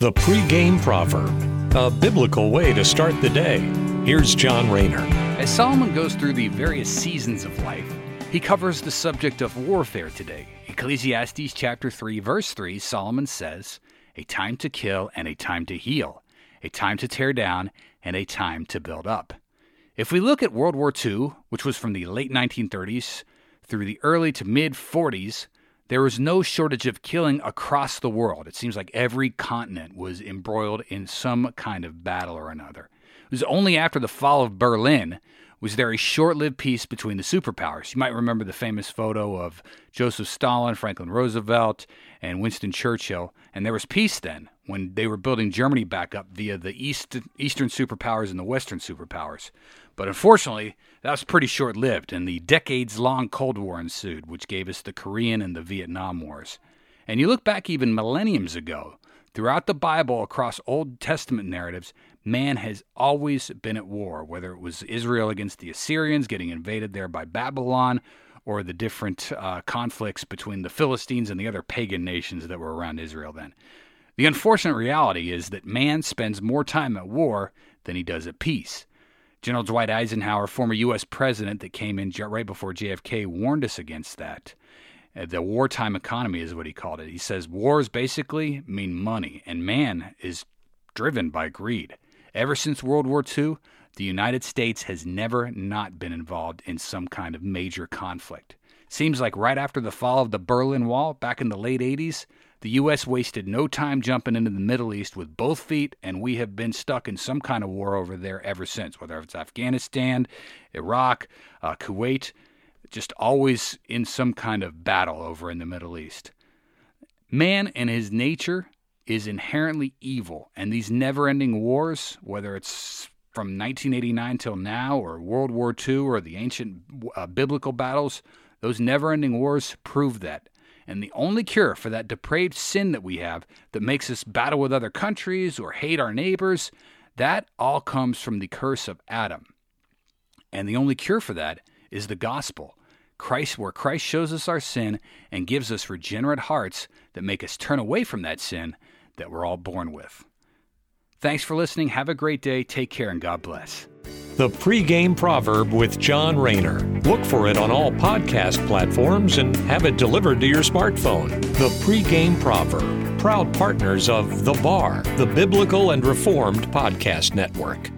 The pregame proverb, a biblical way to start the day. Here's John Rayner. As Solomon goes through the various seasons of life, he covers the subject of warfare today. Ecclesiastes chapter 3 verse 3, Solomon says, "A time to kill and a time to heal, a time to tear down and a time to build up." If we look at World War II, which was from the late 1930s through the early to mid 40s, there was no shortage of killing across the world. It seems like every continent was embroiled in some kind of battle or another. It was only after the fall of Berlin was there a short-lived peace between the superpowers. You might remember the famous photo of Joseph Stalin, Franklin Roosevelt, and Winston Churchill, and there was peace then when they were building Germany back up via the East, Eastern superpowers and the Western superpowers. But unfortunately, that was pretty short lived, and the decades long Cold War ensued, which gave us the Korean and the Vietnam Wars. And you look back even millenniums ago, throughout the Bible, across Old Testament narratives, man has always been at war, whether it was Israel against the Assyrians getting invaded there by Babylon, or the different uh, conflicts between the Philistines and the other pagan nations that were around Israel then. The unfortunate reality is that man spends more time at war than he does at peace. General Dwight Eisenhower, former U.S. president that came in right before JFK, warned us against that. Uh, the wartime economy is what he called it. He says wars basically mean money, and man is driven by greed. Ever since World War II, the United States has never not been involved in some kind of major conflict. Seems like right after the fall of the Berlin Wall back in the late 80s, the U.S. wasted no time jumping into the Middle East with both feet, and we have been stuck in some kind of war over there ever since, whether it's Afghanistan, Iraq, uh, Kuwait, just always in some kind of battle over in the Middle East. Man and his nature is inherently evil, and these never ending wars, whether it's from 1989 till now, or World War II, or the ancient uh, biblical battles, those never ending wars prove that. And the only cure for that depraved sin that we have that makes us battle with other countries or hate our neighbors, that all comes from the curse of Adam. And the only cure for that is the gospel. Christ, where Christ shows us our sin and gives us regenerate hearts that make us turn away from that sin that we're all born with. Thanks for listening. Have a great day. Take care and God bless. The pregame proverb with John Rayner. Look for it on all podcast platforms and have it delivered to your smartphone. The pregame proverb. Proud partners of The Bar, the Biblical and Reformed Podcast Network.